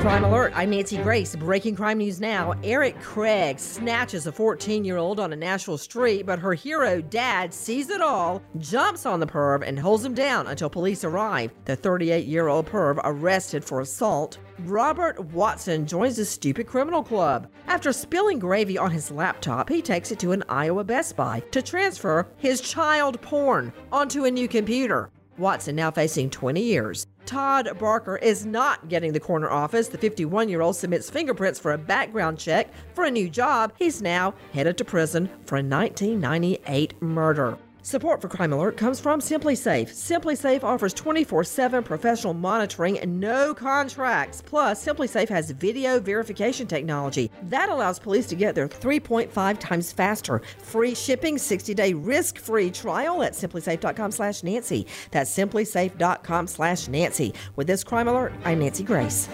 Crime Alert. I'm Nancy Grace. Breaking crime news now. Eric Craig snatches a 14 year old on a Nashville street, but her hero dad sees it all, jumps on the perv, and holds him down until police arrive. The 38 year old perv arrested for assault. Robert Watson joins the Stupid Criminal Club. After spilling gravy on his laptop, he takes it to an Iowa Best Buy to transfer his child porn onto a new computer. Watson now facing 20 years. Todd Barker is not getting the corner office. The 51 year old submits fingerprints for a background check for a new job. He's now headed to prison for a 1998 murder. Support for Crime Alert comes from SimpliSafe. SimpliSafe offers 24/7 professional monitoring and no contracts. Plus, SimpliSafe has video verification technology that allows police to get there 3.5 times faster. Free shipping, 60-day risk-free trial at simplisafe.com/nancy. That's simplisafe.com/nancy. With this Crime Alert, I'm Nancy Grace.